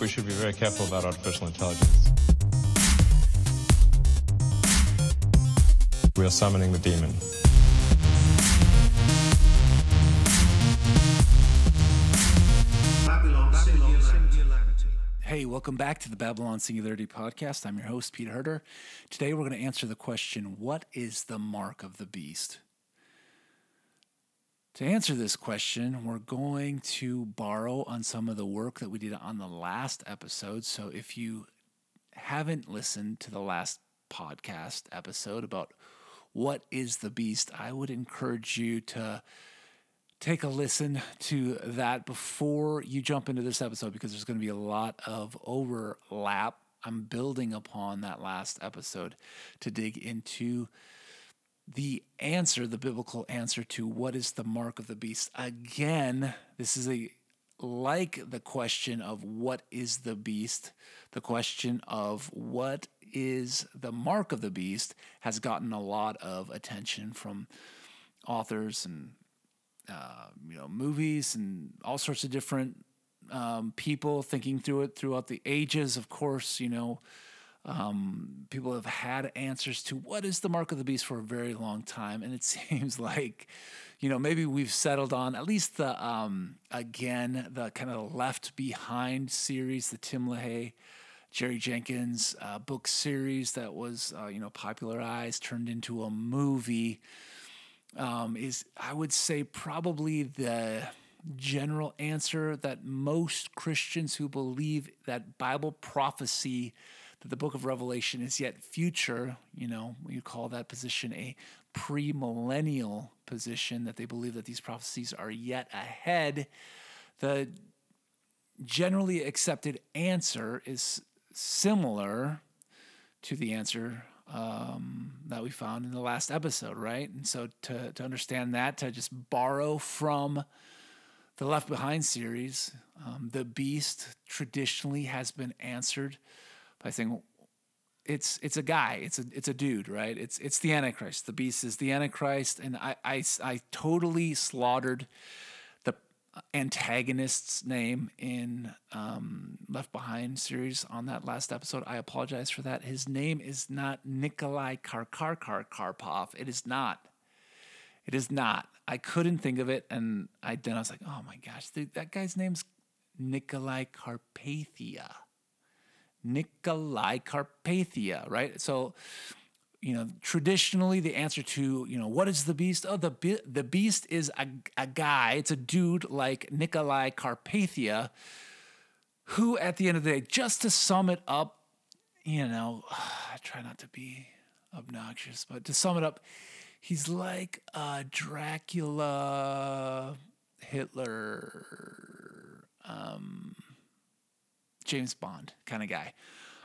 we should be very careful about artificial intelligence. We are summoning the demon. Hey, welcome back to the Babylon Singularity Podcast. I'm your host, Pete Herder. Today we're going to answer the question What is the mark of the beast? To answer this question, we're going to borrow on some of the work that we did on the last episode. So if you haven't listened to the last podcast episode about what is the beast, I would encourage you to take a listen to that before you jump into this episode because there's going to be a lot of overlap. I'm building upon that last episode to dig into the answer, the biblical answer to what is the mark of the beast. Again, this is a like the question of what is the beast, the question of what is the mark of the beast has gotten a lot of attention from authors and uh, you know movies and all sorts of different um, people thinking through it throughout the ages. Of course, you know um, people have had answers to what is the mark of the beast for a very long time, and it seems like, you know, maybe we've settled on at least the um, again the kind of left behind series, the Tim LaHaye, Jerry Jenkins uh, book series that was uh, you know popularized, turned into a movie. Um, is I would say probably the general answer that most Christians who believe that Bible prophecy that the book of Revelation is yet future, you know, you call that position a premillennial position, that they believe that these prophecies are yet ahead. The generally accepted answer is similar to the answer um, that we found in the last episode, right? And so to, to understand that, to just borrow from the Left Behind series, um, the beast traditionally has been answered by saying it's it's a guy, it's a it's a dude, right? It's it's the Antichrist. The beast is the Antichrist, and I I, I totally slaughtered the antagonist's name in um, Left Behind series on that last episode. I apologize for that. His name is not Nikolai Karkar Karpov. It is not. It is not. I couldn't think of it, and I then I was like, oh my gosh, that guy's name's Nicolae Carpathia. Nicolae Carpathia, right? So, you know, traditionally the answer to, you know, what is the beast? Oh, the the beast is a, a guy, it's a dude like Nicolae Carpathia, who at the end of the day, just to sum it up, you know, I try not to be obnoxious, but to sum it up, he's like a Dracula, Hitler, um, James Bond kind of guy.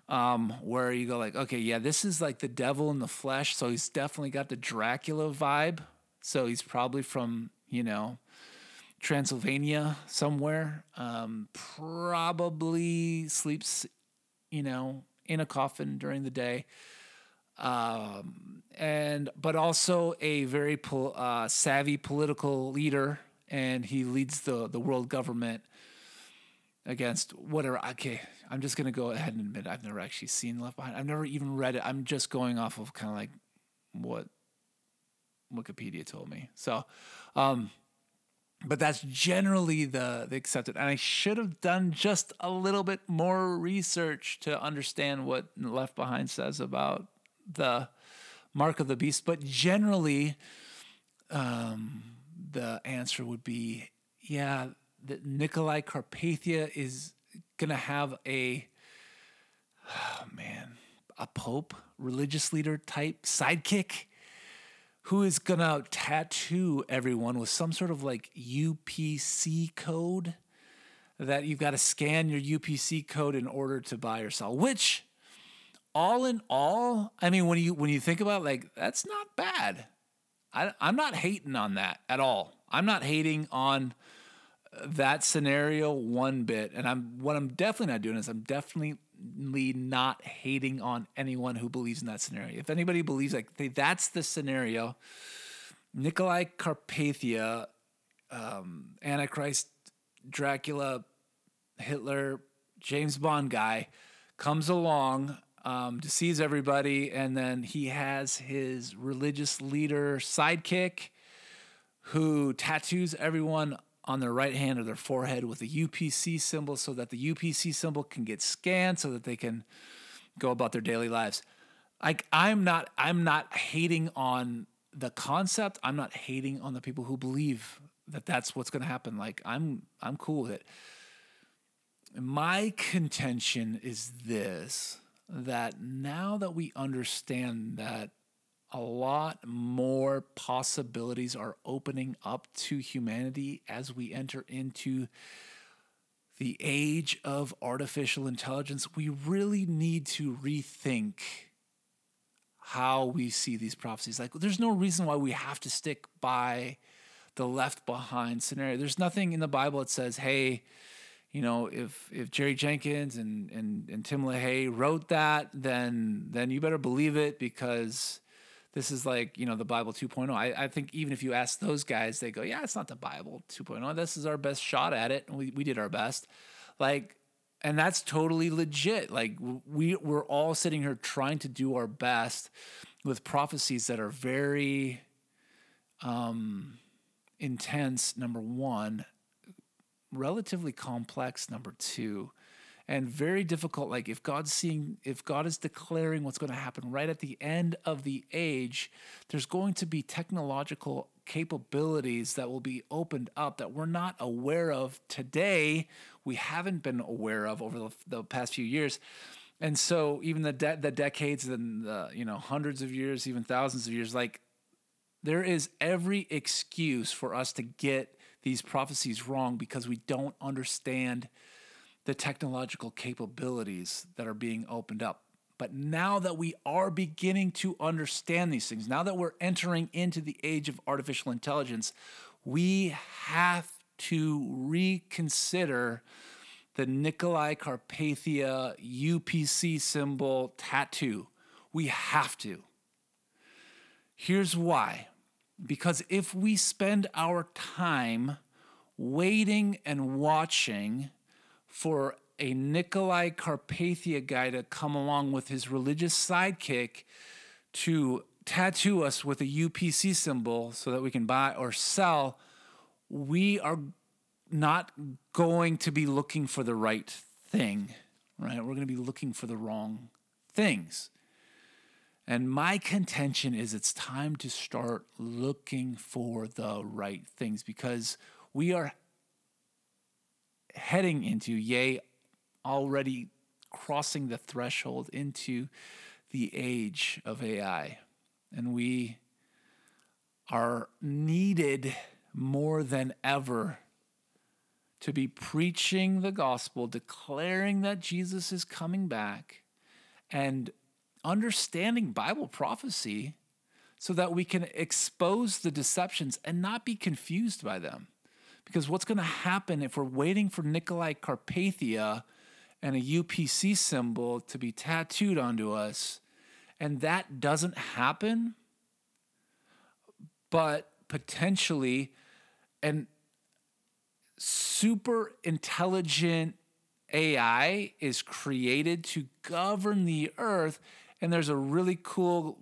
Um, where you go like, okay, yeah, this is like the devil in the flesh, so he's definitely got the Dracula vibe. So he's probably from you know Transylvania somewhere. Um, probably sleeps, you know, in a coffin during the day. Um, and but also a very pol- uh, savvy political leader, and he leads the the world government against whatever. Okay, I'm just gonna go ahead and admit I've never actually seen Left Behind. I've never even read it. I'm just going off of kind of like what Wikipedia told me. So, um, but that's generally the the accepted. And I should have done just a little bit more research to understand what Left Behind says about the mark of the beast. But generally, um, the answer would be yeah that Nicolae Carpathia is going to have a, oh man, a pope, religious leader type sidekick who is going to tattoo everyone with some sort of like UPC code that you've got to scan your UPC code in order to buy or sell, which all in all, I mean, when you when you think about it, like that's not bad. I, I'm not hating on that at all. I'm not hating on that scenario one bit. And I'm what I'm definitely not doing is I'm definitely not hating on anyone who believes in that scenario. If anybody believes like that's the scenario, Nicolae Carpathia, um, Antichrist, Dracula, Hitler, James Bond guy comes along, um, deceives everybody, and then he has his religious leader sidekick who tattoos everyone on their right hand or their forehead with a UPC symbol so that the UPC symbol can get scanned so that they can go about their daily lives. Like I'm not I'm not hating on the concept. I'm not hating on the people who believe that that's what's going to happen. Like I'm I'm cool with it. My contention is this that now that we understand that a lot more possibilities are opening up to humanity as we enter into the age of artificial intelligence, we really need to rethink how we see these prophecies. Like, there's no reason why we have to stick by the left behind scenario. There's nothing in the Bible that says, hey, you know, if if Jerry Jenkins and and, and Tim LaHaye wrote that, then then you better believe it because this is like you know the bible 2.0 I, I think even if you ask those guys they go yeah it's not the bible 2.0 this is our best shot at it. And we, we did our best. Like and that's totally legit. Like we we're all sitting here trying to do our best with prophecies that are very um intense number one. Relatively complex number two and very difficult like if god's seeing if god is declaring what's going to happen right at the end of the age there's going to be technological capabilities that will be opened up that we're not aware of today we haven't been aware of over the, the past few years. And so even the de- the decades and the you know hundreds of years even thousands of years like there is every excuse for us to get these prophecies wrong because we don't understand the technological capabilities that are being opened up. But now that we are beginning to understand these things, now that we're entering into the age of artificial intelligence, we have to reconsider the Nicolae Carpathia UPC symbol tattoo. We have to. Here's why. Because if we spend our time waiting and watching for a Nicolae Carpathia guy to come along with his religious sidekick to tattoo us with a UPC symbol so that we can buy or sell, we are not going to be looking for the right thing, right? We're going to be looking for the wrong things. And my contention is it's time to start looking for the right things because we are heading into, yea, already crossing the threshold into the age of AI. And we are needed more than ever to be preaching the gospel, declaring that Jesus is coming back, and understanding Bible prophecy so that we can expose the deceptions and not be confused by them. Because what's going to happen if we're waiting for Nicolae Carpathia and a UPC symbol to be tattooed onto us, and that doesn't happen, but potentially an super intelligent AI is created to govern the earth, and there's a really cool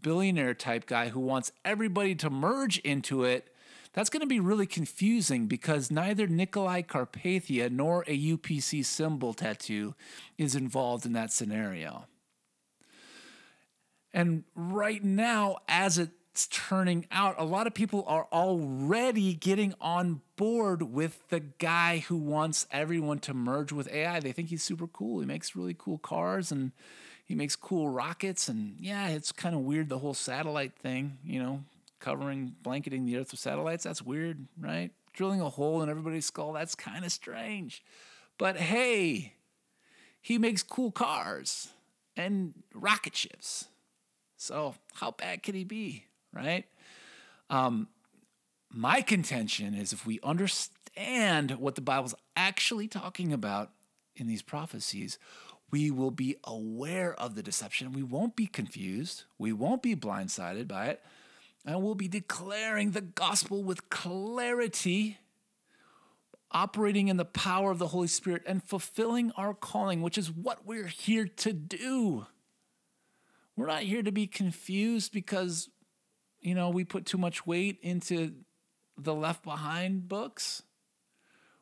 billionaire type guy who wants everybody to merge into it that's going to be really confusing because neither Nicolae Carpathia nor a UPC symbol tattoo is involved in that scenario. And right now, as it's turning out, a lot of people are already getting on board with the guy who wants everyone to merge with AI. They think he's super cool. He makes really cool cars and he makes cool rockets. And yeah, it's kind of weird, the whole satellite thing, you know, covering, blanketing the Earth with satellites. That's weird, right? Drilling a hole in everybody's skull. That's kind of strange. But hey, he makes cool cars and rocket ships. So how bad could he be, right? Um, my contention is if we understand what the Bible's actually talking about in these prophecies, we will be aware of the deception. We won't be confused. We won't be blindsided by it and we'll be declaring the gospel with clarity operating in the power of the Holy Spirit and fulfilling our calling, which is what we're here to do. We're not here to be confused because, you know, we put too much weight into the Left Behind books.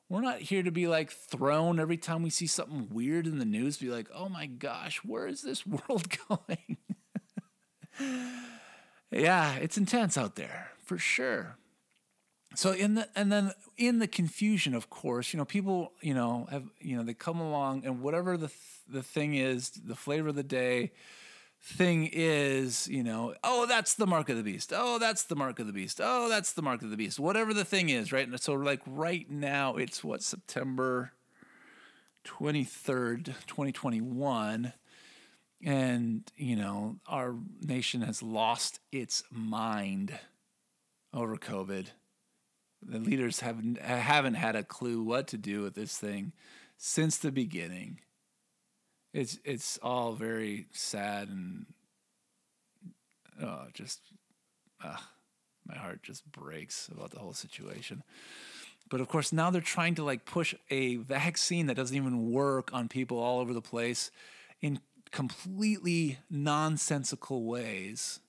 We're not here to be like thrown every time we see something weird in the news, be like, oh my gosh, where is this world going? yeah, it's intense out there for sure. So in the and then in the confusion, of course, you know, people, you know, have you know, they come along and whatever the th- the thing is, the flavor of the day thing is, you know, oh, that's the mark of the beast. Oh, that's the mark of the beast. Oh, that's the mark of the beast. Whatever the thing is, right? And so like right now it's what September 23rd, 2021 and you know, our nation has lost its mind over COVID the leaders haven't haven't had a clue what to do with this thing since the beginning. It's it's all very sad and oh, just uh, my heart just breaks about the whole situation. But of course, now they're trying to like push a vaccine that doesn't even work on people all over the place in completely nonsensical ways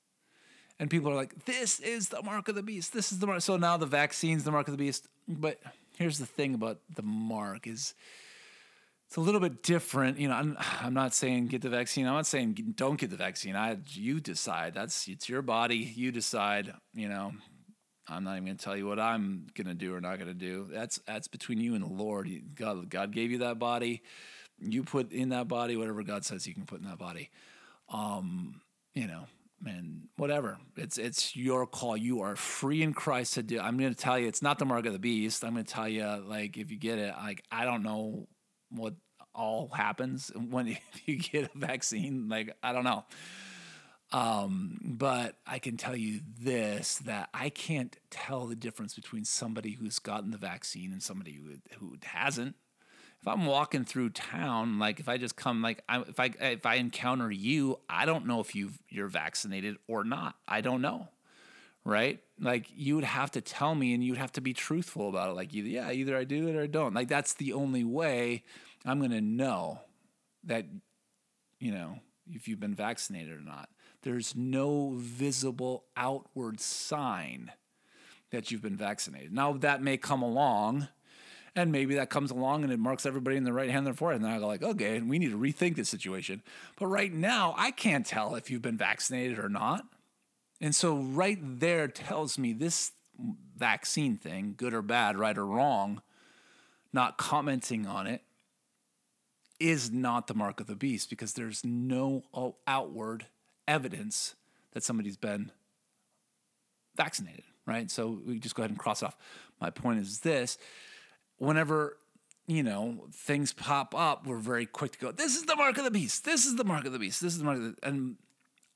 and people are like, "This is the mark of the beast. This is the mark." So now the vaccine's the mark of the beast. But here's the thing about the mark is it's a little bit different. You know, I'm, I'm not saying get the vaccine. I'm not saying don't get the vaccine. I you decide. That's it's your body. You decide. You know, I'm not even going to tell you what I'm going to do or not going to do. That's that's between you and the Lord. God God gave you that body. You put in that body whatever God says you can put in that body. Um, you know, and whatever. It's it's your call. You are free in Christ to do. I'm going to tell you, it's not the mark of the beast. I'm going to tell you, like, if you get it, like, I don't know what all happens when you get a vaccine. Like, I don't know. Um, but I can tell you this: that I can't tell the difference between somebody who's gotten the vaccine and somebody who who hasn't if I'm walking through town, like if I just come, like I, if I if I encounter you, I don't know if you you're vaccinated or not. I don't know, right? Like you would have to tell me, and you'd have to be truthful about it. Like either yeah, either I do it or I don't. Like that's the only way I'm gonna know that you know if you've been vaccinated or not. There's no visible outward sign that you've been vaccinated. Now that may come along and maybe that comes along and it marks everybody in the right hand and the forehead. And then I go like, okay, we need to rethink this situation. But right now, I can't tell if you've been vaccinated or not. And so right there tells me this vaccine thing, good or bad, right or wrong, not commenting on it is not the mark of the beast because there's no outward evidence that somebody's been vaccinated, right? So we just go ahead and cross off. My point is this whenever you know things pop up, we're very quick to go. This is the mark of the beast. This is the mark of the beast. This is the mark of the and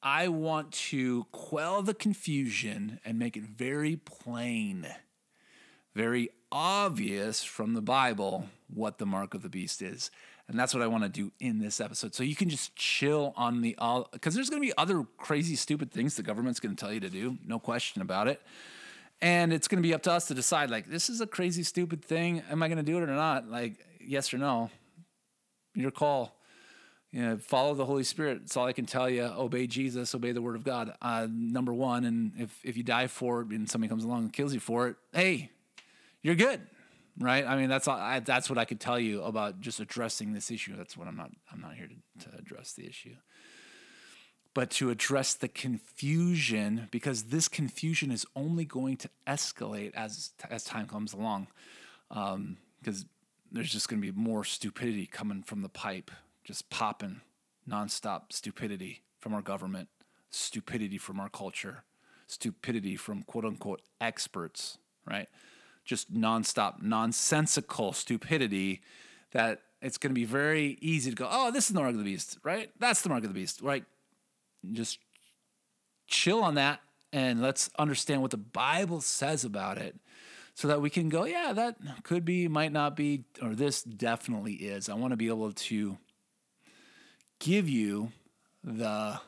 I want to quell the confusion and make it very plain, very obvious from the Bible what the mark of the beast is. And that's what I want to do in this episode. So you can just chill on the uh, all because there's going to be other crazy, stupid things the government's going to tell you to do, no question about it. And it's going to be up to us to decide like, this is a crazy, stupid thing. Am I going to do it or not? Like, yes or no? Your call. You know, follow the Holy Spirit. That's all I can tell you. Obey Jesus, obey the word of God. Uh, number one, and if, if you die for it and somebody comes along and kills you for it, hey, you're good, right? I mean, that's all, I, that's what I could tell you about just addressing this issue. That's what I'm not. I'm not here to, to address the issue but to address the confusion because this confusion is only going to escalate as as time comes along um, because there's just going to be more stupidity coming from the pipe just popping nonstop stupidity from our government stupidity from our culture stupidity from quote unquote experts right? Just nonstop nonsensical stupidity that it's going to be very easy to go oh this is the mark of the beast right? That's the mark of the beast right just chill on that and let's understand what the Bible says about it so that we can go, yeah, that could be, might not be, or this definitely is. I want to be able to give you the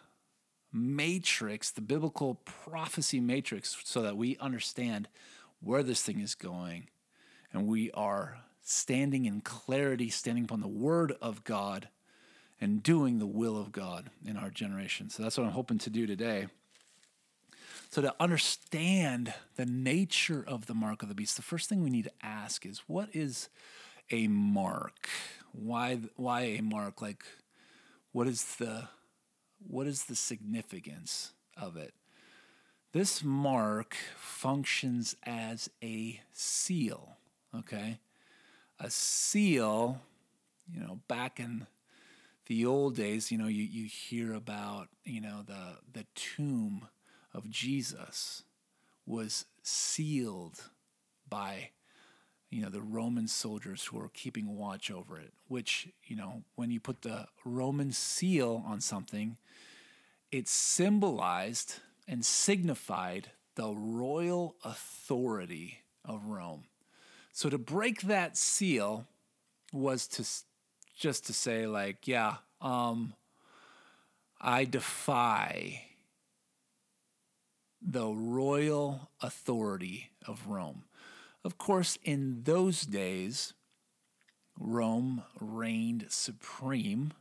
matrix, the biblical prophecy matrix, so that we understand where this thing is going and we are standing in clarity, standing upon the word of God, and doing the will of God in our generation. So that's what I'm hoping to do today. So, to understand the nature of the mark of the beast, the first thing we need to ask is what is a mark? Why, why a mark? Like, what is the what is the significance of it? This mark functions as a seal, okay? A seal, you know, back in the old days, you know, you, you hear about, you know, the the tomb of Jesus was sealed by you know the Roman soldiers who were keeping watch over it which you know when you put the Roman seal on something it symbolized and signified the royal authority of Rome. So to break that seal was to just to say like yeah um I defy the royal authority of Rome. Of course, in those days, Rome reigned supreme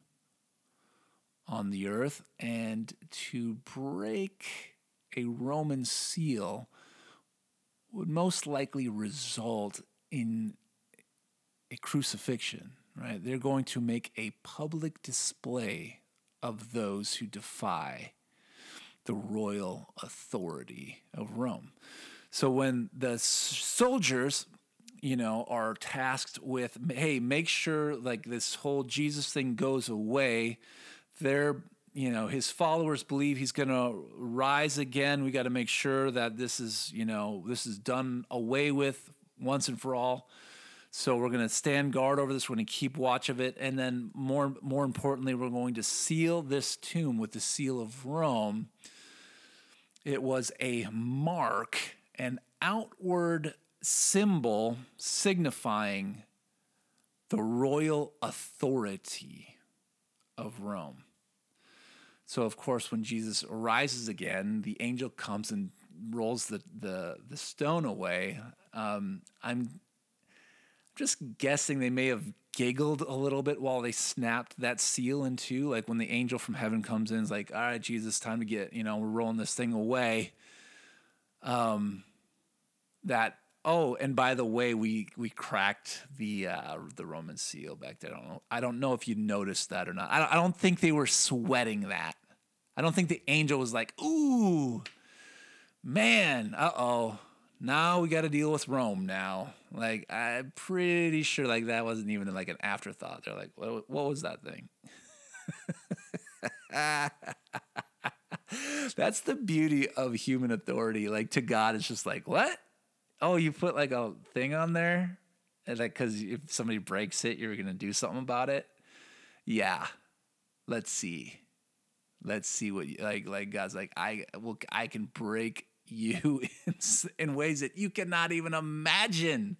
on the earth, and to break a Roman seal would most likely result in a crucifixion, right? They're going to make a public display of those who defy the royal authority of Rome. So when the soldiers, you know, are tasked with, hey, make sure like this whole Jesus thing goes away, they're you know his followers believe he's going to rise again we got to make sure that this is you know this is done away with once and for all so we're going to stand guard over this we're going to keep watch of it and then more more importantly we're going to seal this tomb with the seal of rome it was a mark, an outward symbol signifying the royal authority of Rome. So, of course, when Jesus arises again, the angel comes and rolls the, the, the stone away. Um, I'm just guessing they may have giggled a little bit while they snapped that seal in two. Like when the angel from heaven comes in, is like, all right, Jesus, time to get, you know, we're rolling this thing away. Um, that oh, and by the way, we we cracked the uh, the Roman seal back there. I don't know. I don't know if you noticed that or not. I don't, I don't think they were sweating that. I don't think the angel was like, ooh, man, uh oh now we got to deal with Rome now. Like I'm pretty sure like that wasn't even like an afterthought. They're like, what, what was that thing? That's the beauty of human authority. Like to God, it's just like, what? Oh, you put like a thing on there, and like because if somebody breaks it, you're gonna do something about it. Yeah, let's see. Let's see what you, like. Like God's like, I well, I can break you in, in ways that you cannot even imagine.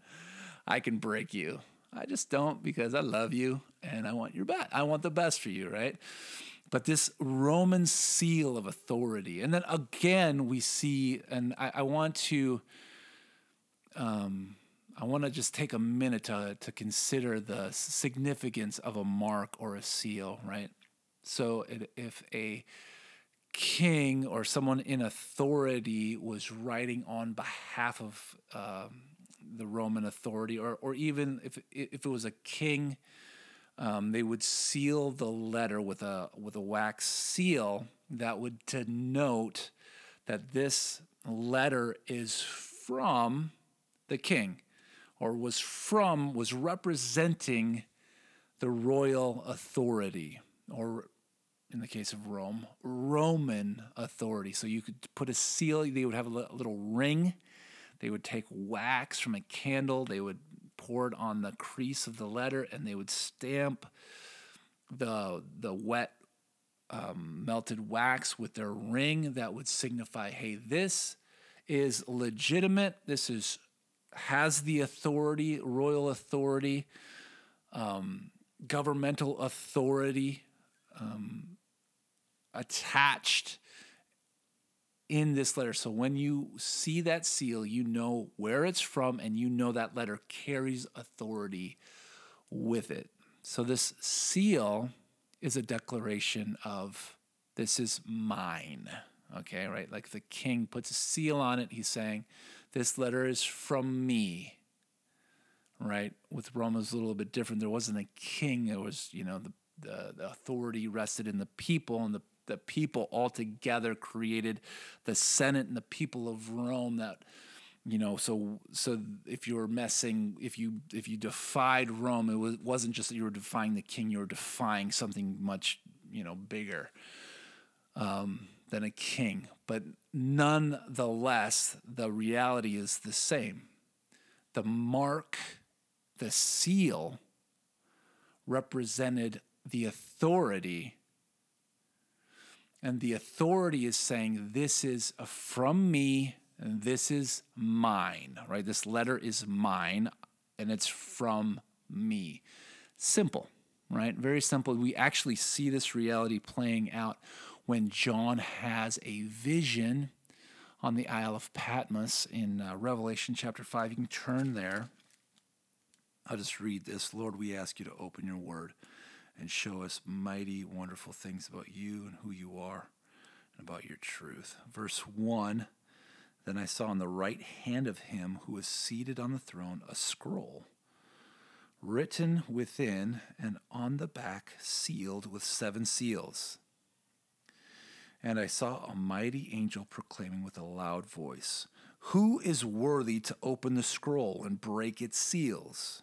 I can break you. I just don't because I love you and I want your best. I want the best for you, right? But this Roman seal of authority. And then again, we see, and I, I want to um, I want to just take a minute to, to consider the significance of a mark or a seal, right? So if a king or someone in authority was writing on behalf of um, the Roman authority, or, or even if, if it was a king, um, they would seal the letter with a, with a wax seal that would denote that this letter is from the king or was from, was representing the royal authority or in the case of Rome, Roman authority. So you could put a seal, they would have a little ring. They would take wax from a candle, they would pour it on the crease of the letter, and they would stamp the, the wet um, melted wax with their ring that would signify hey, this is legitimate. This is has the authority, royal authority, um, governmental authority. Um, attached in this letter. So when you see that seal, you know where it's from and you know that letter carries authority with it. So this seal is a declaration of this is mine. Okay, right? Like the king puts a seal on it, he's saying, This letter is from me. Right? With Rome, it was a little bit different. There wasn't a king, it was, you know, the, the, the authority rested in the people, and the, the people all together created the Senate and the people of Rome that you know so so if you were messing if you if you defied rome it was, wasn't just that you were defying the king you were defying something much you know bigger um, than a king. But nonetheless the reality is the same. The mark the seal represented the authority and the authority is saying this is from me and this is mine, right? This letter is mine and it's from me. Simple, right? Very simple. We actually see this reality playing out when John has a vision on the Isle of Patmos in uh, Revelation chapter 5. You can turn there. I'll just read this. Lord, we ask you to open your word and show us mighty, wonderful things about you and who you are and about your truth. Verse 1 then I saw on the right hand of him who was seated on the throne a scroll, written within and on the back, sealed with seven seals. And I saw a mighty angel proclaiming with a loud voice, Who is worthy to open the scroll and break its seals?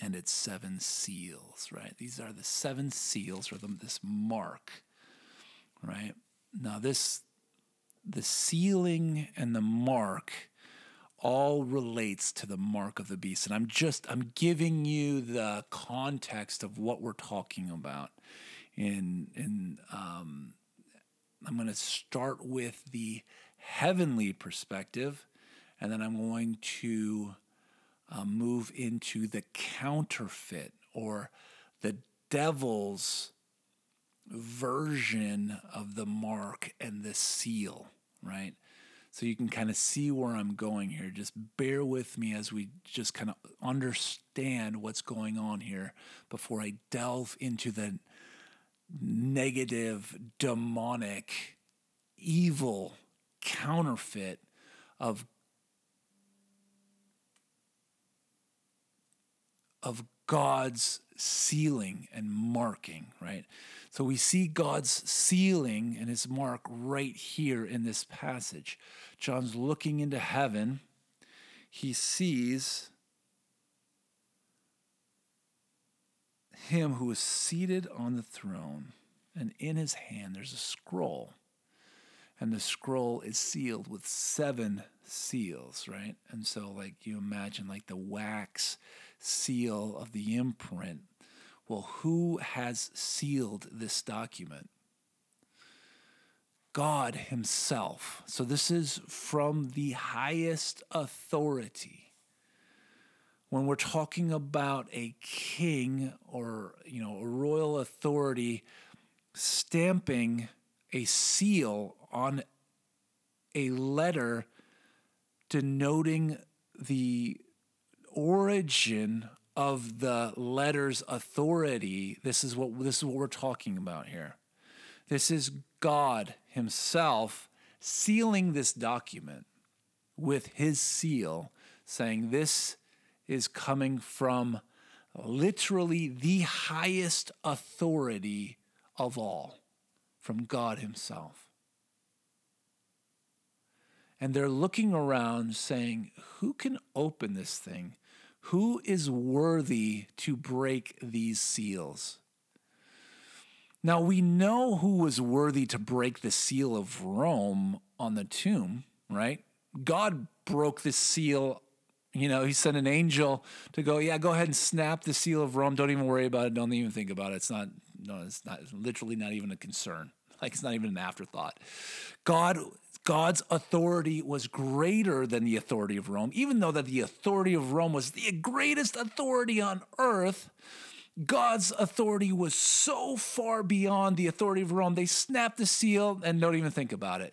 and its seven seals, right? These are the seven seals, or the, this mark, right? Now, this the sealing and the mark all relates to the mark of the beast and i'm just i'm giving you the context of what we're talking about in in um, i'm going to start with the heavenly perspective and then i'm going to uh, move into the counterfeit or the devil's version of the mark and the seal right? So you can kind of see where I'm going here. Just bear with me as we just kind of understand what's going on here before I delve into the negative, demonic, evil counterfeit of of God's sealing and marking, right? So we see God's sealing and his mark right here in this passage. John's looking into heaven. He sees him who is seated on the throne, and in his hand there's a scroll. And the scroll is sealed with seven seals, right? And so, like, you imagine, like, the wax seal of the imprint well, who has sealed this document? God Himself. So this is from the highest authority. When we're talking about a king or you know a royal authority stamping a seal on a letter denoting the origin of the letter's authority, this is what this is what we're talking about here. This is God himself sealing this document with his seal, saying this is coming from literally the highest authority of all, from God himself. And they're looking around saying, Who can open this thing? Who is worthy to break these seals? Now we know who was worthy to break the seal of Rome on the tomb, right? God broke the seal. You know, he sent an angel to go, yeah, go ahead and snap the seal of Rome. Don't even worry about it. Don't even think about it. It's not, no, it's not, it's literally not even a concern. Like it's not even an afterthought. God, God's authority was greater than the authority of Rome, even though that the authority of Rome was the greatest authority on earth. God's authority was so far beyond the authority of Rome. They snap the seal and don't even think about it.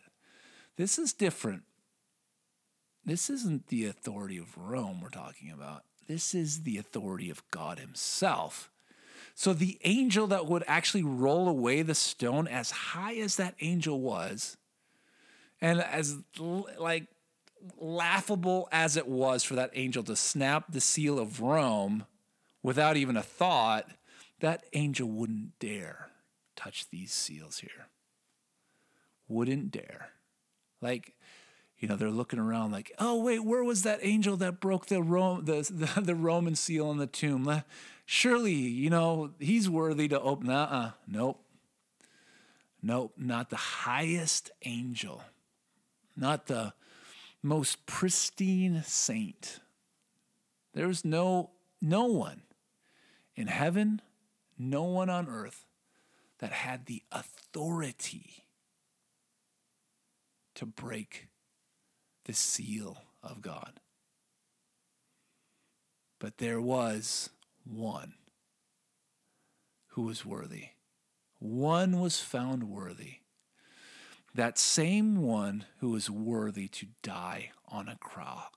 This is different. This isn't the authority of Rome we're talking about. This is the authority of God Himself. So the angel that would actually roll away the stone, as high as that angel was, and as like laughable as it was for that angel to snap the seal of Rome without even a thought, that angel wouldn't dare touch these seals here. Wouldn't dare. Like, you know, they're looking around like, oh wait, where was that angel that broke the Rome the the, the Roman seal on the tomb? Surely, you know, he's worthy to open. Uh-uh. Nope. Nope. Not the highest angel. Not the most pristine saint. There's no no one in heaven, no one on earth that had the authority to break the seal of God. But there was one who was worthy. One was found worthy. That same one who was worthy to die on a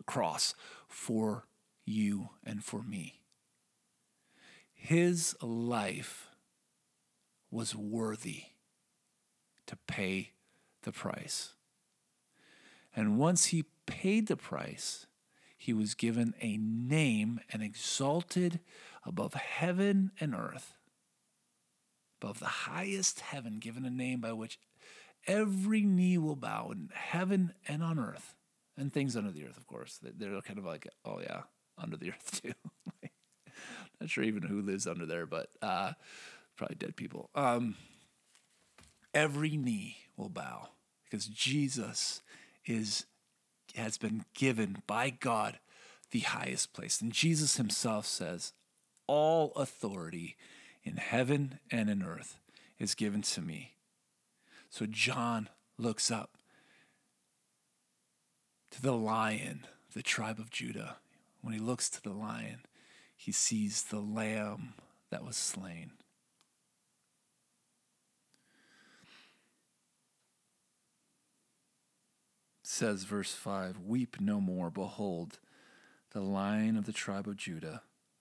cross for you and for me. His life was worthy to pay the price. And once he paid the price, he was given a name and exalted above heaven and earth, above the highest heaven, given a name by which every knee will bow in heaven and on earth, and things under the earth, of course. They're kind of like, oh yeah, under the earth too. Not sure even who lives under there, but uh, probably dead people. Um, every knee will bow because Jesus is has been given by God the highest place. And Jesus himself says, All authority in heaven and in earth is given to me. So John looks up to the lion, the tribe of Judah. When he looks to the lion, he sees the lamb that was slain. says, verse 5 Weep no more. Behold, the lion of the tribe of Judah,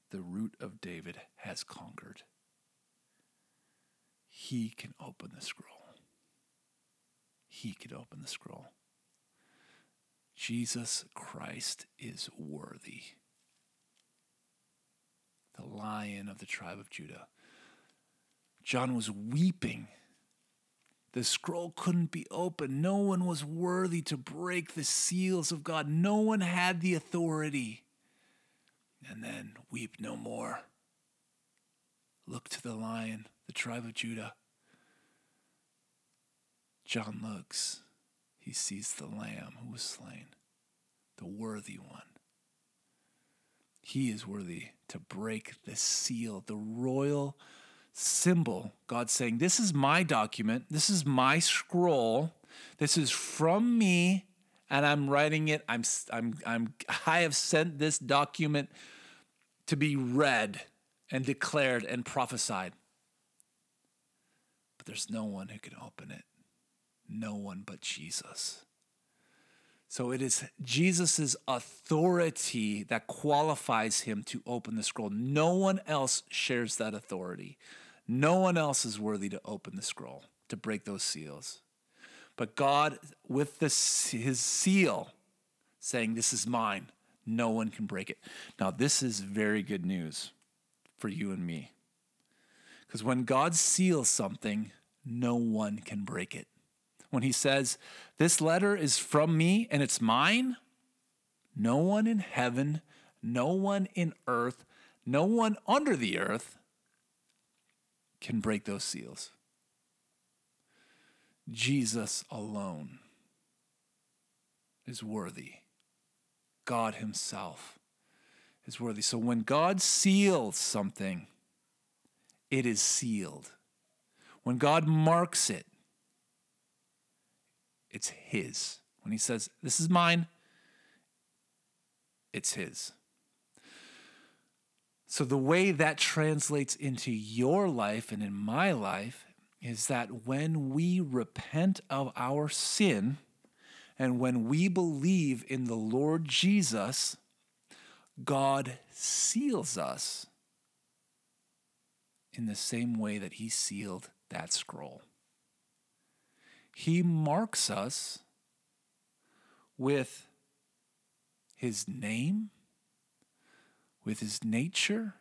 the root of David, has conquered. He can open the scroll. He could open the scroll. Jesus Christ is worthy. The lion of the tribe of Judah. John was weeping the scroll couldn't be opened. No one was worthy to break the seals of God. No one had the authority. And then weep no more. Look to the lion, the tribe of Judah. John looks. He sees the lamb who was slain, the worthy one. He is worthy to break the seal, the royal symbol. God saying, This is my document, this is my scroll, this is from me, and I'm writing it. I'm, I'm, I'm, I have sent this document to be read and declared and prophesied. But there's no one who can open it, no one but Jesus. So it is Jesus' authority that qualifies him to open the scroll. No one else shares that authority. No one else is worthy to open the scroll, to break those seals. But God, with his seal, saying, This is mine, no one can break it. Now, this is very good news for you and me. Because when God seals something, no one can break it. When he says, This letter is from me and it's mine, no one in heaven, no one in earth, no one under the earth can break those seals. Jesus alone is worthy. God Himself is worthy. So when God seals something, it is sealed. When God marks it, it's His. When He says, This is mine, it's His. So, the way that translates into your life and in my life is that when we repent of our sin and when we believe in the Lord Jesus, God seals us in the same way that He sealed that scroll. He marks us with His name with his nature,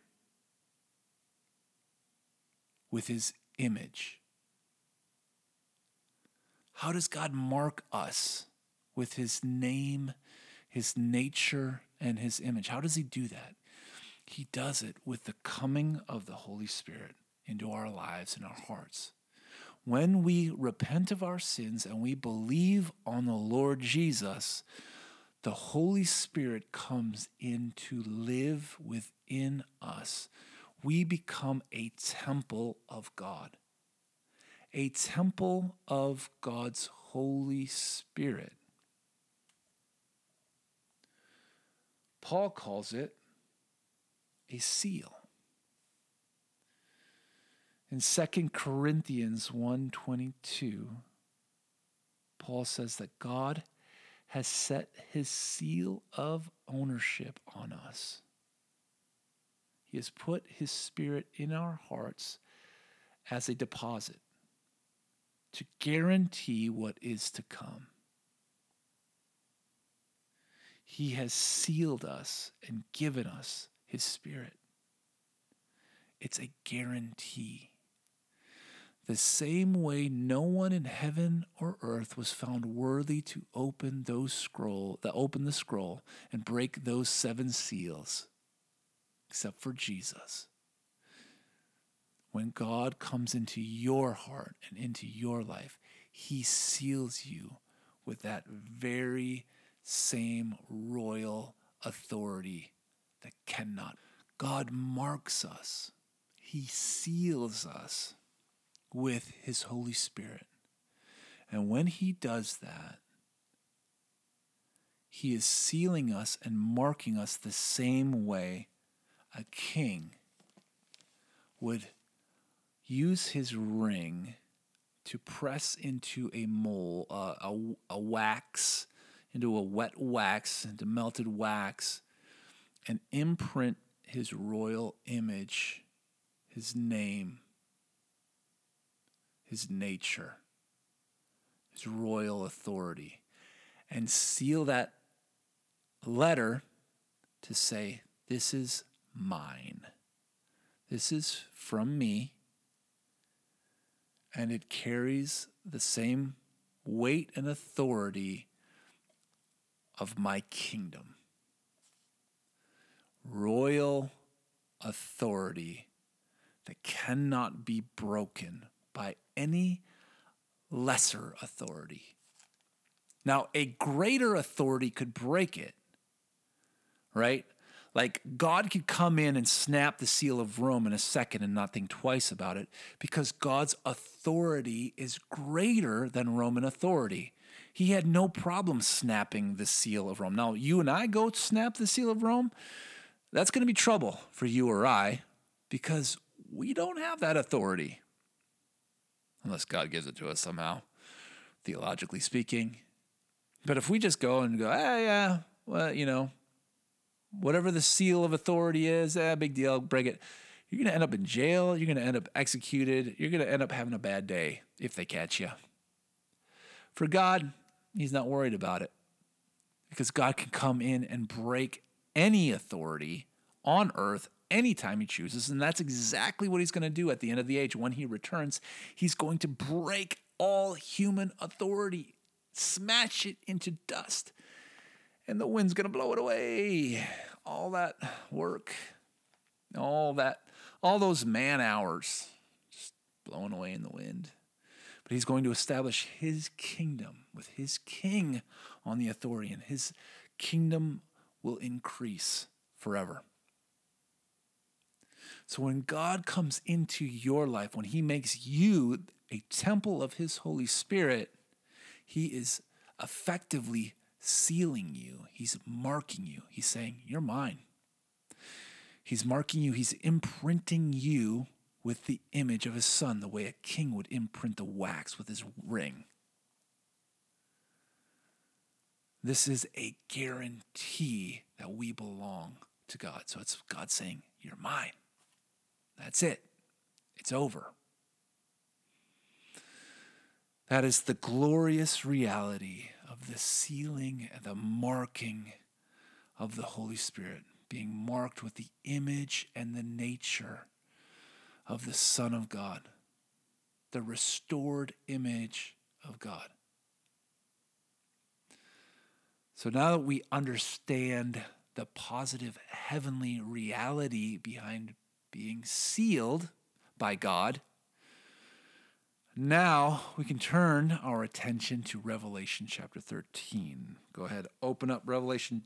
with his image. How does God mark us with his name, his nature, and his image? How does he do that? He does it with the coming of the Holy Spirit into our lives and our hearts. When we repent of our sins and we believe on the Lord Jesus, the Holy Spirit comes in to live within us. We become a temple of God, a temple of God's Holy Spirit. Paul calls it a seal. In 2 Corinthians 1:22, Paul says that God has set his seal of ownership on us. He has put his spirit in our hearts as a deposit to guarantee what is to come. He has sealed us and given us his spirit. It's a guarantee. The same way no one in heaven or earth was found worthy to open those scroll, that open the scroll and break those seven seals, except for Jesus. When God comes into your heart and into your life, he seals you with that very same royal authority that cannot. God marks us. He seals us with His Holy Spirit. And when He does that, He is sealing us and marking us the same way a king would use his ring to press into a mole, a, a wax, into a wet wax, into melted wax, and imprint his royal image, his name, his nature, his royal authority, and seal that letter to say, This is mine. This is from me. And it carries the same weight and authority of my kingdom. Royal authority that cannot be broken by any lesser authority. Now, a greater authority could break it, right? Like God could come in and snap the seal of Rome in a second and not think twice about it because God's authority is greater than Roman authority. He had no problem snapping the seal of Rome. Now, you and I go snap the seal of Rome, that's going to be trouble for you or I because we don't have that authority unless God gives it to us somehow, theologically speaking. But if we just go and go, ah, yeah, well, you know, whatever the seal of authority is, ah, big deal, break it. You're going to end up in jail. You're going to end up executed. You're going to end up having a bad day if they catch you. For God, He's not worried about it because God can come in and break any authority on earth anytime he chooses. And that's exactly what he's going to do at the end of the age. When he returns, he's going to break all human authority, smash it into dust, and the wind's going to blow it away. All that work, all that, all those man hours just blowing away in the wind. but he's going to establish his kingdom with his king on the authority, and his kingdom will increase forever. So when God comes into your life, when he makes you a temple of his Holy Spirit, he is effectively sealing you. He's marking you. He's saying, You're mine. He's marking you, he's imprinting you with the image of his son, the way a king would imprint the wax with his ring. This is a guarantee that we belong to God. So it's God saying, You're mine. That's it. It's over. That is the glorious reality of the sealing and the marking of the Holy Spirit, being marked with the image and the nature of the Son of God, the restored image of God. So now that we understand the positive heavenly reality behind being sealed by God, now we can turn our attention to Revelation chapter 13. Go ahead, open up Revelation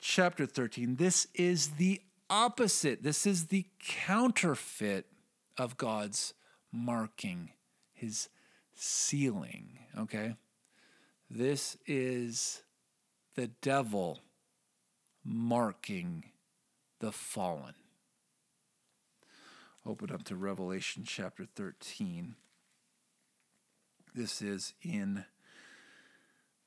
chapter 13. This is the opposite, this is the counterfeit of God's marking, his sealing, okay? This is the devil marking the fallen. Open up to Revelation chapter 13. This is in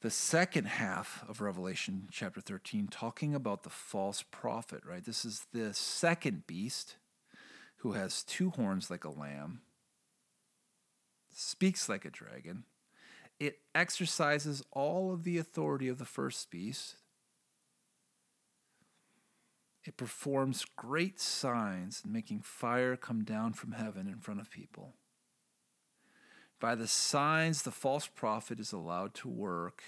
the second half of Revelation chapter 13, talking about the false prophet, right? This is the second beast who has two horns like a lamb, speaks like a dragon. It exercises all of the authority of the first beast. It performs great signs, making fire come down from heaven in front of people. By the signs the false prophet is allowed to work,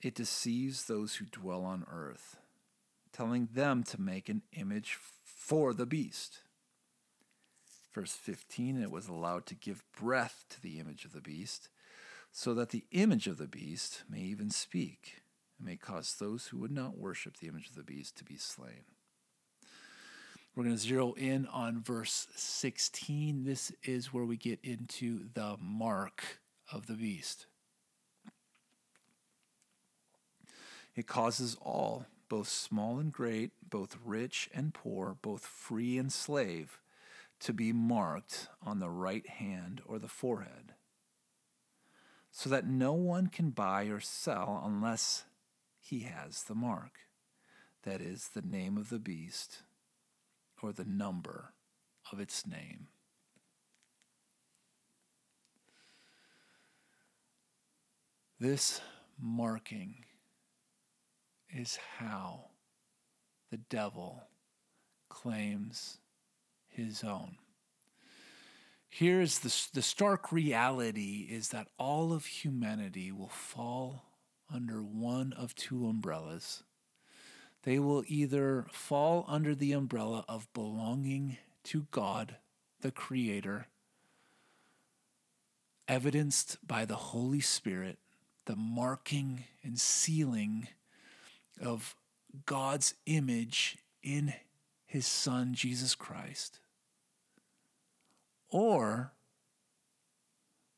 it deceives those who dwell on earth, telling them to make an image for the beast. Verse 15 it was allowed to give breath to the image of the beast, so that the image of the beast may even speak, and may cause those who would not worship the image of the beast to be slain. We're going to zero in on verse 16. This is where we get into the mark of the beast. It causes all, both small and great, both rich and poor, both free and slave, to be marked on the right hand or the forehead, so that no one can buy or sell unless he has the mark, that is, the name of the beast or the number of its name. This marking is how the devil claims his own. Here's the, the stark reality is that all of humanity will fall under one of two umbrellas they will either fall under the umbrella of belonging to God, the Creator, evidenced by the Holy Spirit, the marking and sealing of God's image in His Son, Jesus Christ. Or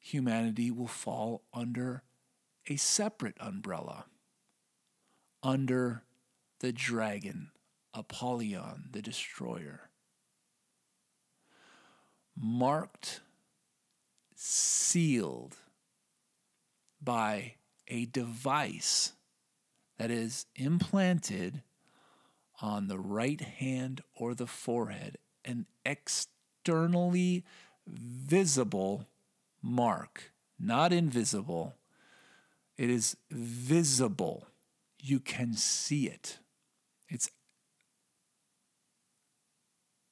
humanity will fall under a separate umbrella, under the dragon, Apollyon, the destroyer. Marked, sealed by a device that is implanted on the right hand or the forehead, an externally visible mark, not invisible. It is visible. You can see it. It's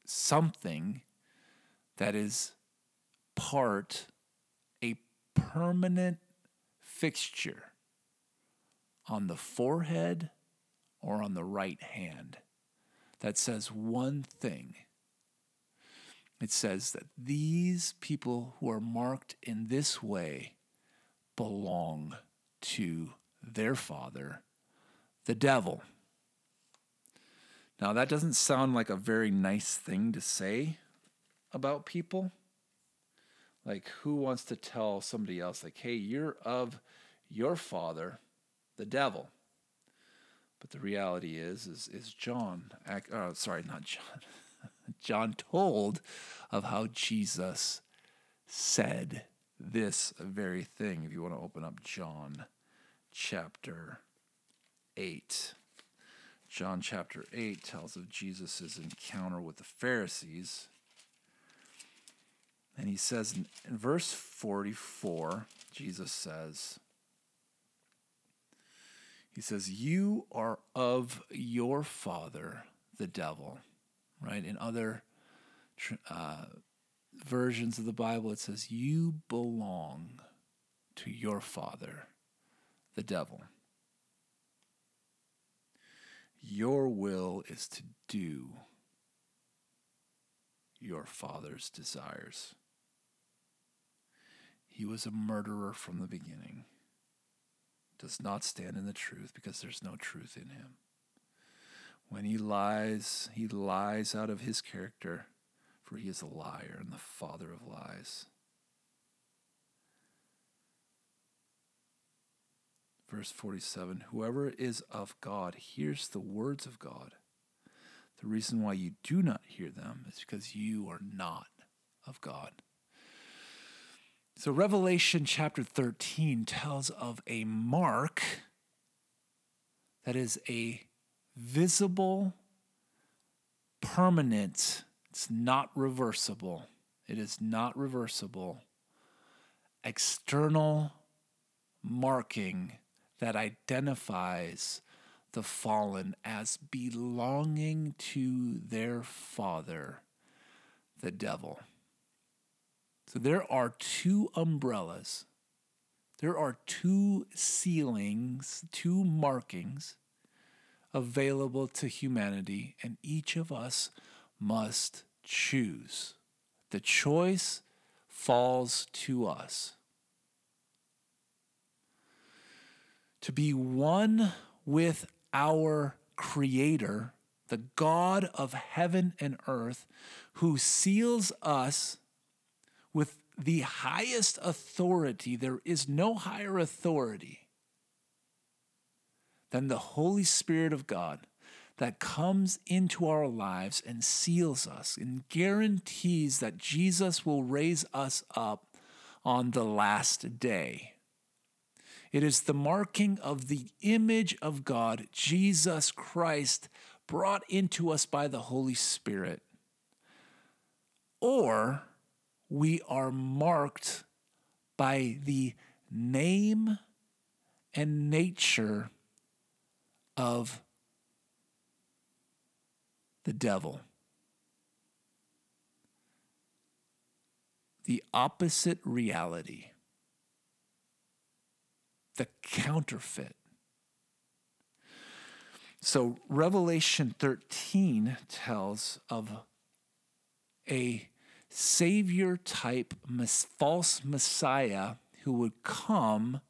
something that is part, a permanent fixture on the forehead or on the right hand that says one thing it says that these people who are marked in this way belong to their father, the devil. Now, that doesn't sound like a very nice thing to say about people. Like, who wants to tell somebody else, like, hey, you're of your father, the devil? But the reality is, is, is John, oh, sorry, not John. John told of how Jesus said this very thing. If you want to open up John chapter 8. John chapter 8 tells of Jesus' encounter with the Pharisees. And he says in, in verse 44, Jesus says, He says, You are of your father, the devil right? In other uh, versions of the Bible, it says, You belong to your father, the devil. Your will is to do your father's desires. He was a murderer from the beginning, does not stand in the truth because there's no truth in him. When he lies, he lies out of his character, for he is a liar and the father of lies. Verse 47 Whoever is of God hears the words of God. The reason why you do not hear them is because you are not of God. So, Revelation chapter 13 tells of a mark that is a visible, permanent, it's not reversible. It is not reversible. External marking that identifies the fallen as belonging to their father, the devil. So there are two umbrellas, there are two sealings, two markings available to humanity, and each of us must choose. The choice falls to us. To be one with our Creator, the God of heaven and earth, who seals us with the highest authority. There is no higher authority than the Holy Spirit of God that comes into our lives and seals us and guarantees that Jesus will raise us up on the last day. It is the marking of the image of God, Jesus Christ, brought into us by the Holy Spirit. Or we are marked by the name and nature of the devil. The opposite reality, the counterfeit. So, Revelation 13 tells of a savior type false Messiah who would come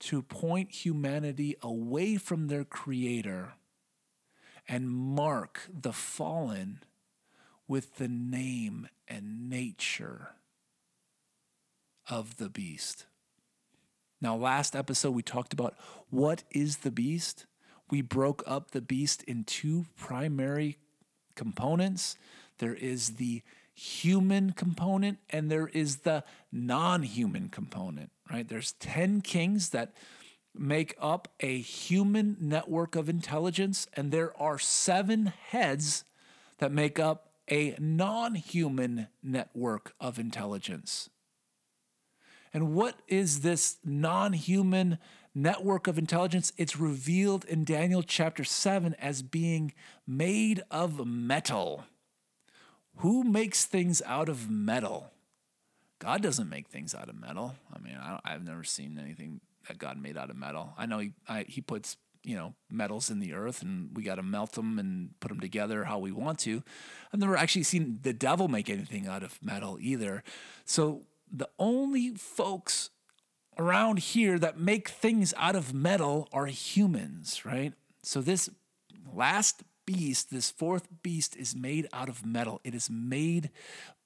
to point humanity away from their Creator and mark the fallen with the name and nature of the beast. Now, last episode, we talked about what is the beast. We broke up the beast in two primary components there is the human component and there is the non human component right? There's 10 kings that make up a human network of intelligence, and there are seven heads that make up a non human network of intelligence. And what is this non human network of intelligence? It's revealed in Daniel chapter 7 as being made of metal. Who makes things out of metal? God doesn't make things out of metal. I mean, I have never seen anything that God made out of metal. I know he I, he puts you know, metals in the earth and we got to melt them and put them together how we want to. I've never actually seen the devil make anything out of metal either. So the only folks around here that make things out of metal are humans, right? So this last beast, this fourth beast, is made out of metal. It is made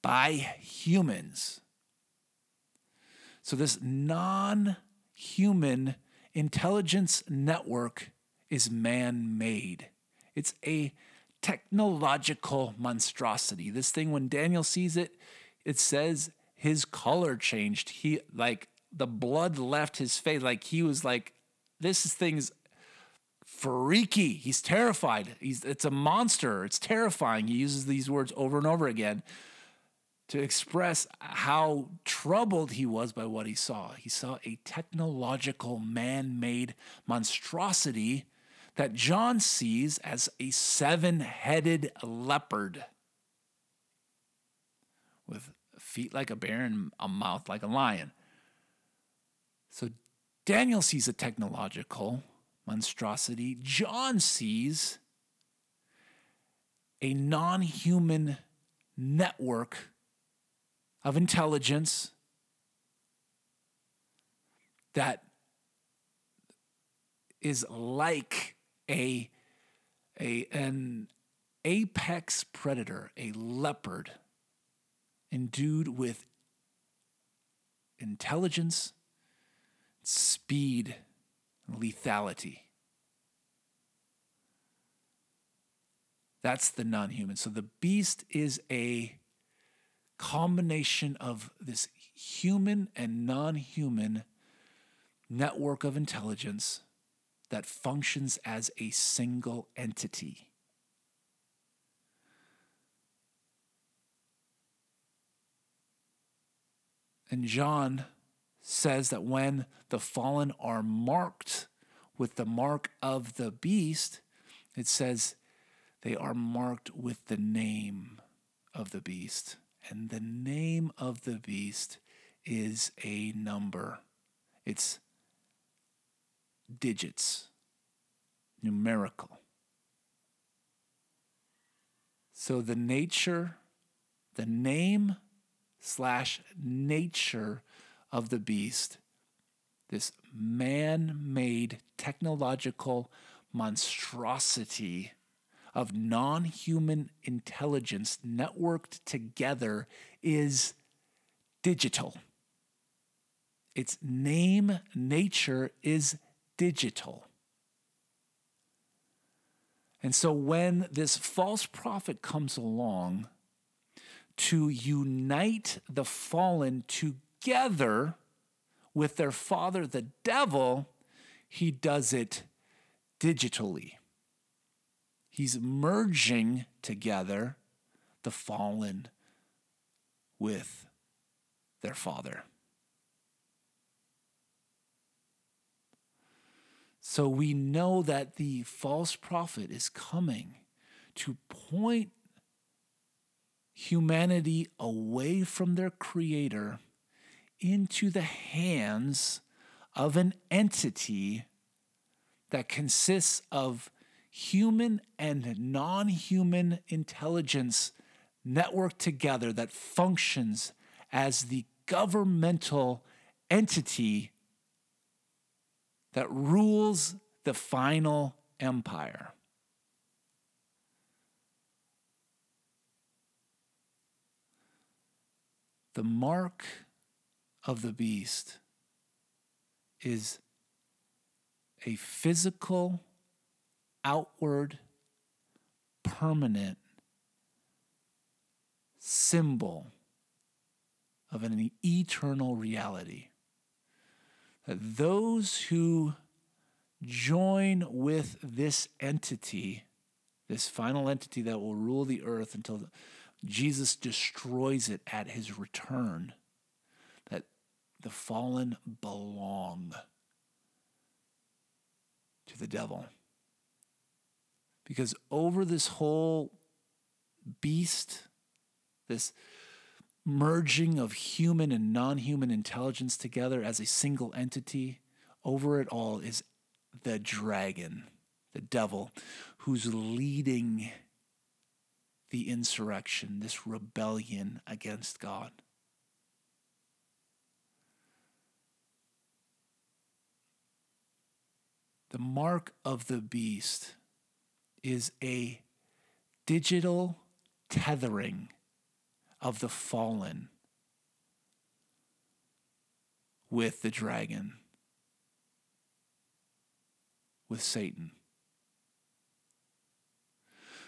by humans. So this non human intelligence network is man made. It's a technological monstrosity. This thing, when Daniel sees it, it says his color changed. He, like, the blood left his face. Like, he was like, this thing's freaky. He's terrified. He's, it's a monster. It's terrifying. He uses these words over and over again to express how troubled he was by what he saw. He saw a technological man made monstrosity that John sees as a seven headed leopard with feet like a bear and a mouth like a lion. So Daniel sees a technological monstrosity. John sees a non human network of intelligence that is like a, a an apex predator, a leopard endued with intelligence, speed, lethality. That's the non human. So the beast is a combination of this human and non human network of intelligence that functions as a single entity. And John says that when the fallen are marked with the mark of the beast, it says they are marked with the name of the beast. And the name of the beast is a number. It's digits, numerical. So the nature, the name slash nature of the beast, this man made technological monstrosity of non human intelligence networked together is digital. Its name, nature, is digital. And so when this false prophet comes along to unite the fallen together with their father, the devil, he does it digitally. He's merging together the fallen with their father. So we know that the false prophet is coming to point humanity away from their creator into the hands of an entity that consists of human and non human intelligence networked together that functions as the governmental entity that rules the final empire. The mark of the beast is a physical outward, permanent symbol of an eternal reality. That those who join with this entity, this final entity that will rule the earth until Jesus destroys it at his return, that the fallen belong to the devil. Because over this whole beast, this merging of human and non human intelligence together as a single entity, over it all is the dragon, the devil, who's leading the insurrection, this rebellion against God. The mark of the beast is a digital tethering of the fallen with the dragon, with Satan.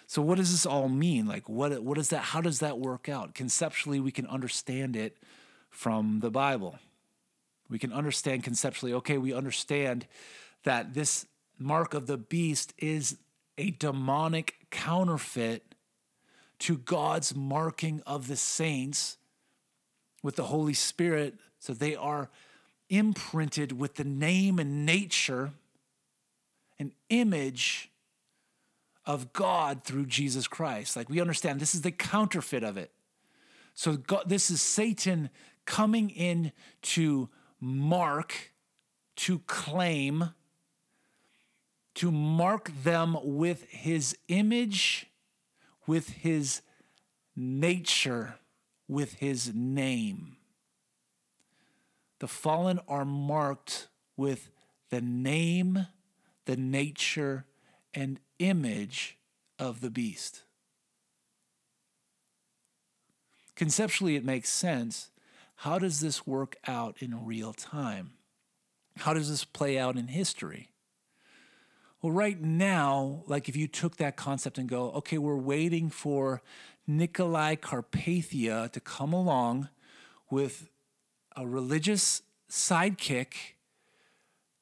So what does this all mean? Like what what is that how does that work out? Conceptually we can understand it from the Bible. We can understand conceptually, okay, we understand that this mark of the beast is a demonic counterfeit to God's marking of the saints with the Holy Spirit. So they are imprinted with the name and nature, an image of God through Jesus Christ. Like we understand this is the counterfeit of it. So God, this is Satan coming in to mark, to claim, to mark them with his image, with his nature, with his name. The fallen are marked with the name, the nature, and image of the beast. Conceptually, it makes sense. How does this work out in real time? How does this play out in history? Well, right now, like if you took that concept and go, okay, we're waiting for Nicolae Carpathia to come along with a religious sidekick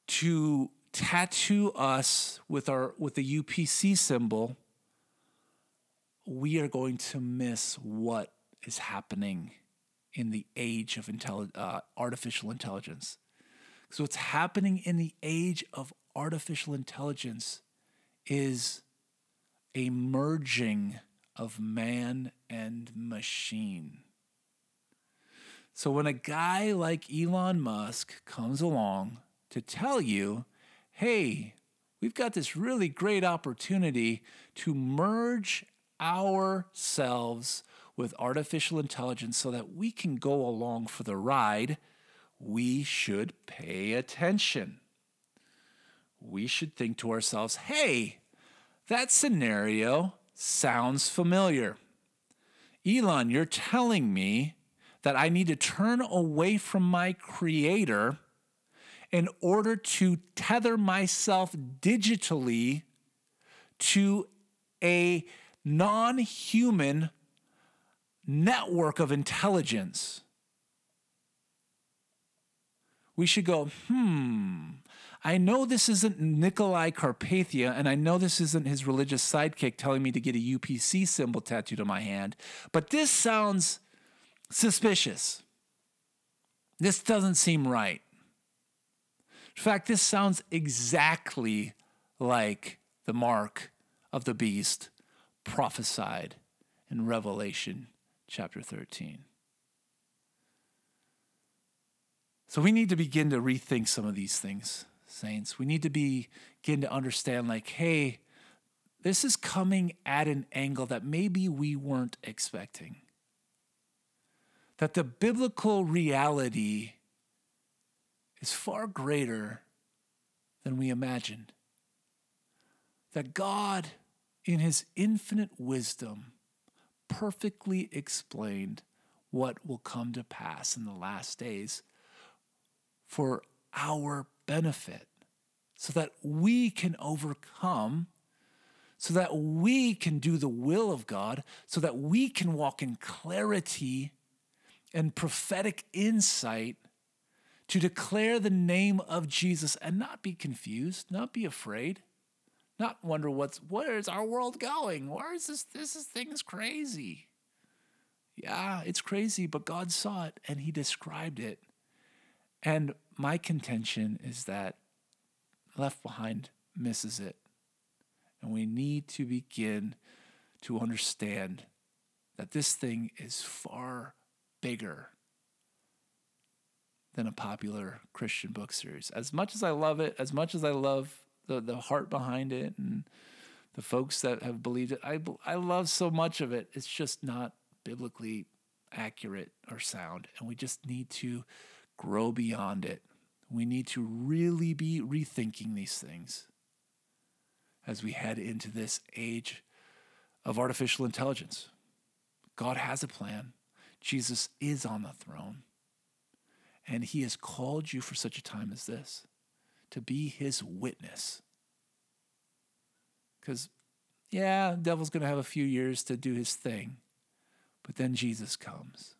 to tattoo us with our with the UPC symbol, we are going to miss what is happening in the age of intelli- uh, artificial intelligence. So what's happening in the age of artificial intelligence is a merging of man and machine. So when a guy like Elon Musk comes along to tell you, hey, we've got this really great opportunity to merge ourselves with artificial intelligence so that we can go along for the ride, we should pay attention. We should think to ourselves, hey, that scenario sounds familiar. Elon, you're telling me that I need to turn away from my creator in order to tether myself digitally to a non human network of intelligence. We should go, hmm, I know this isn't Nicolae Carpathia, and I know this isn't his religious sidekick telling me to get a UPC symbol tattooed on my hand, but this sounds suspicious. This doesn't seem right. In fact, this sounds exactly like the mark of the beast prophesied in Revelation chapter 13. So we need to begin to rethink some of these things, saints. We need to be, begin to understand like, hey, this is coming at an angle that maybe we weren't expecting that the biblical reality is far greater than we imagined. That God, in his infinite wisdom, perfectly explained what will come to pass in the last days for our benefit, so that we can overcome, so that we can do the will of God, so that we can walk in clarity and prophetic insight to declare the name of Jesus and not be confused, not be afraid, not wonder what's where is our world going? Where is this this is things crazy. Yeah, it's crazy, but God saw it and he described it. And my contention is that left behind misses it. And we need to begin to understand that this thing is far bigger than a popular Christian book series. As much as I love it, as much as I love the the heart behind it and the folks that have believed it. I I love so much of it. It's just not biblically accurate or sound, and we just need to grow beyond it. We need to really be rethinking these things as we head into this age of artificial intelligence. God has a plan. Jesus is on the throne. And he has called you for such a time as this to be his witness. Because, yeah, the devil's going to have a few years to do his thing, but then Jesus comes.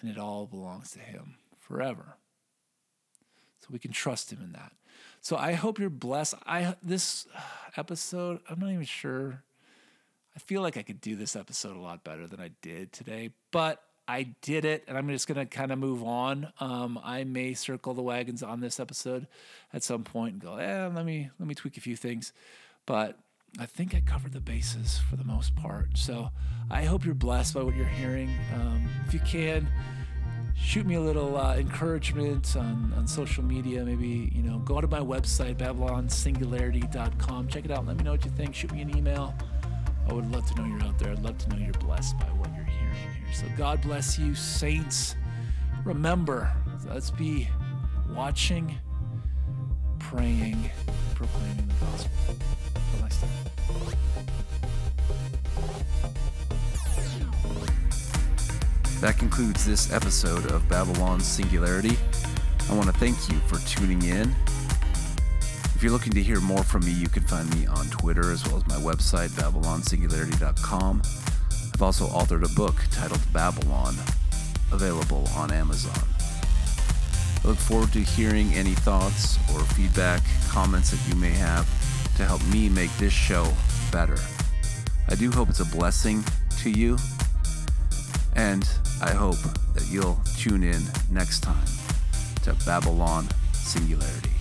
And it all belongs to him forever. So we can trust him in that. So I hope you're blessed. I this episode, I'm not even sure. I feel like I could do this episode a lot better than I did today, but I did it, and I'm just gonna kind of move on. Um, I may circle the wagons on this episode at some point and go, "Yeah, let me let me tweak a few things," but I think I covered the bases for the most part. So I hope you're blessed by what you're hearing. Um, if you can shoot me a little uh, encouragement on, on social media. Maybe, you know, go to my website, babylonsingularity.com. Check it out. Let me know what you think. Shoot me an email. I would love to know you're out there. I'd love to know you're blessed by what you're hearing here. So God bless you, saints. Remember, let's be watching, praying, proclaiming the gospel. That concludes this episode of Babylon Singularity. I want to thank you for tuning in. If you're looking to hear more from me, you can find me on Twitter as well as my website, babylonsingularity.com. I've also authored a book titled Babylon, available on Amazon. I look forward to hearing any thoughts or feedback, comments that you may have to help me make this show better. I do hope it's a blessing to you, and I hope that you'll tune in next time to Babylon Singularity.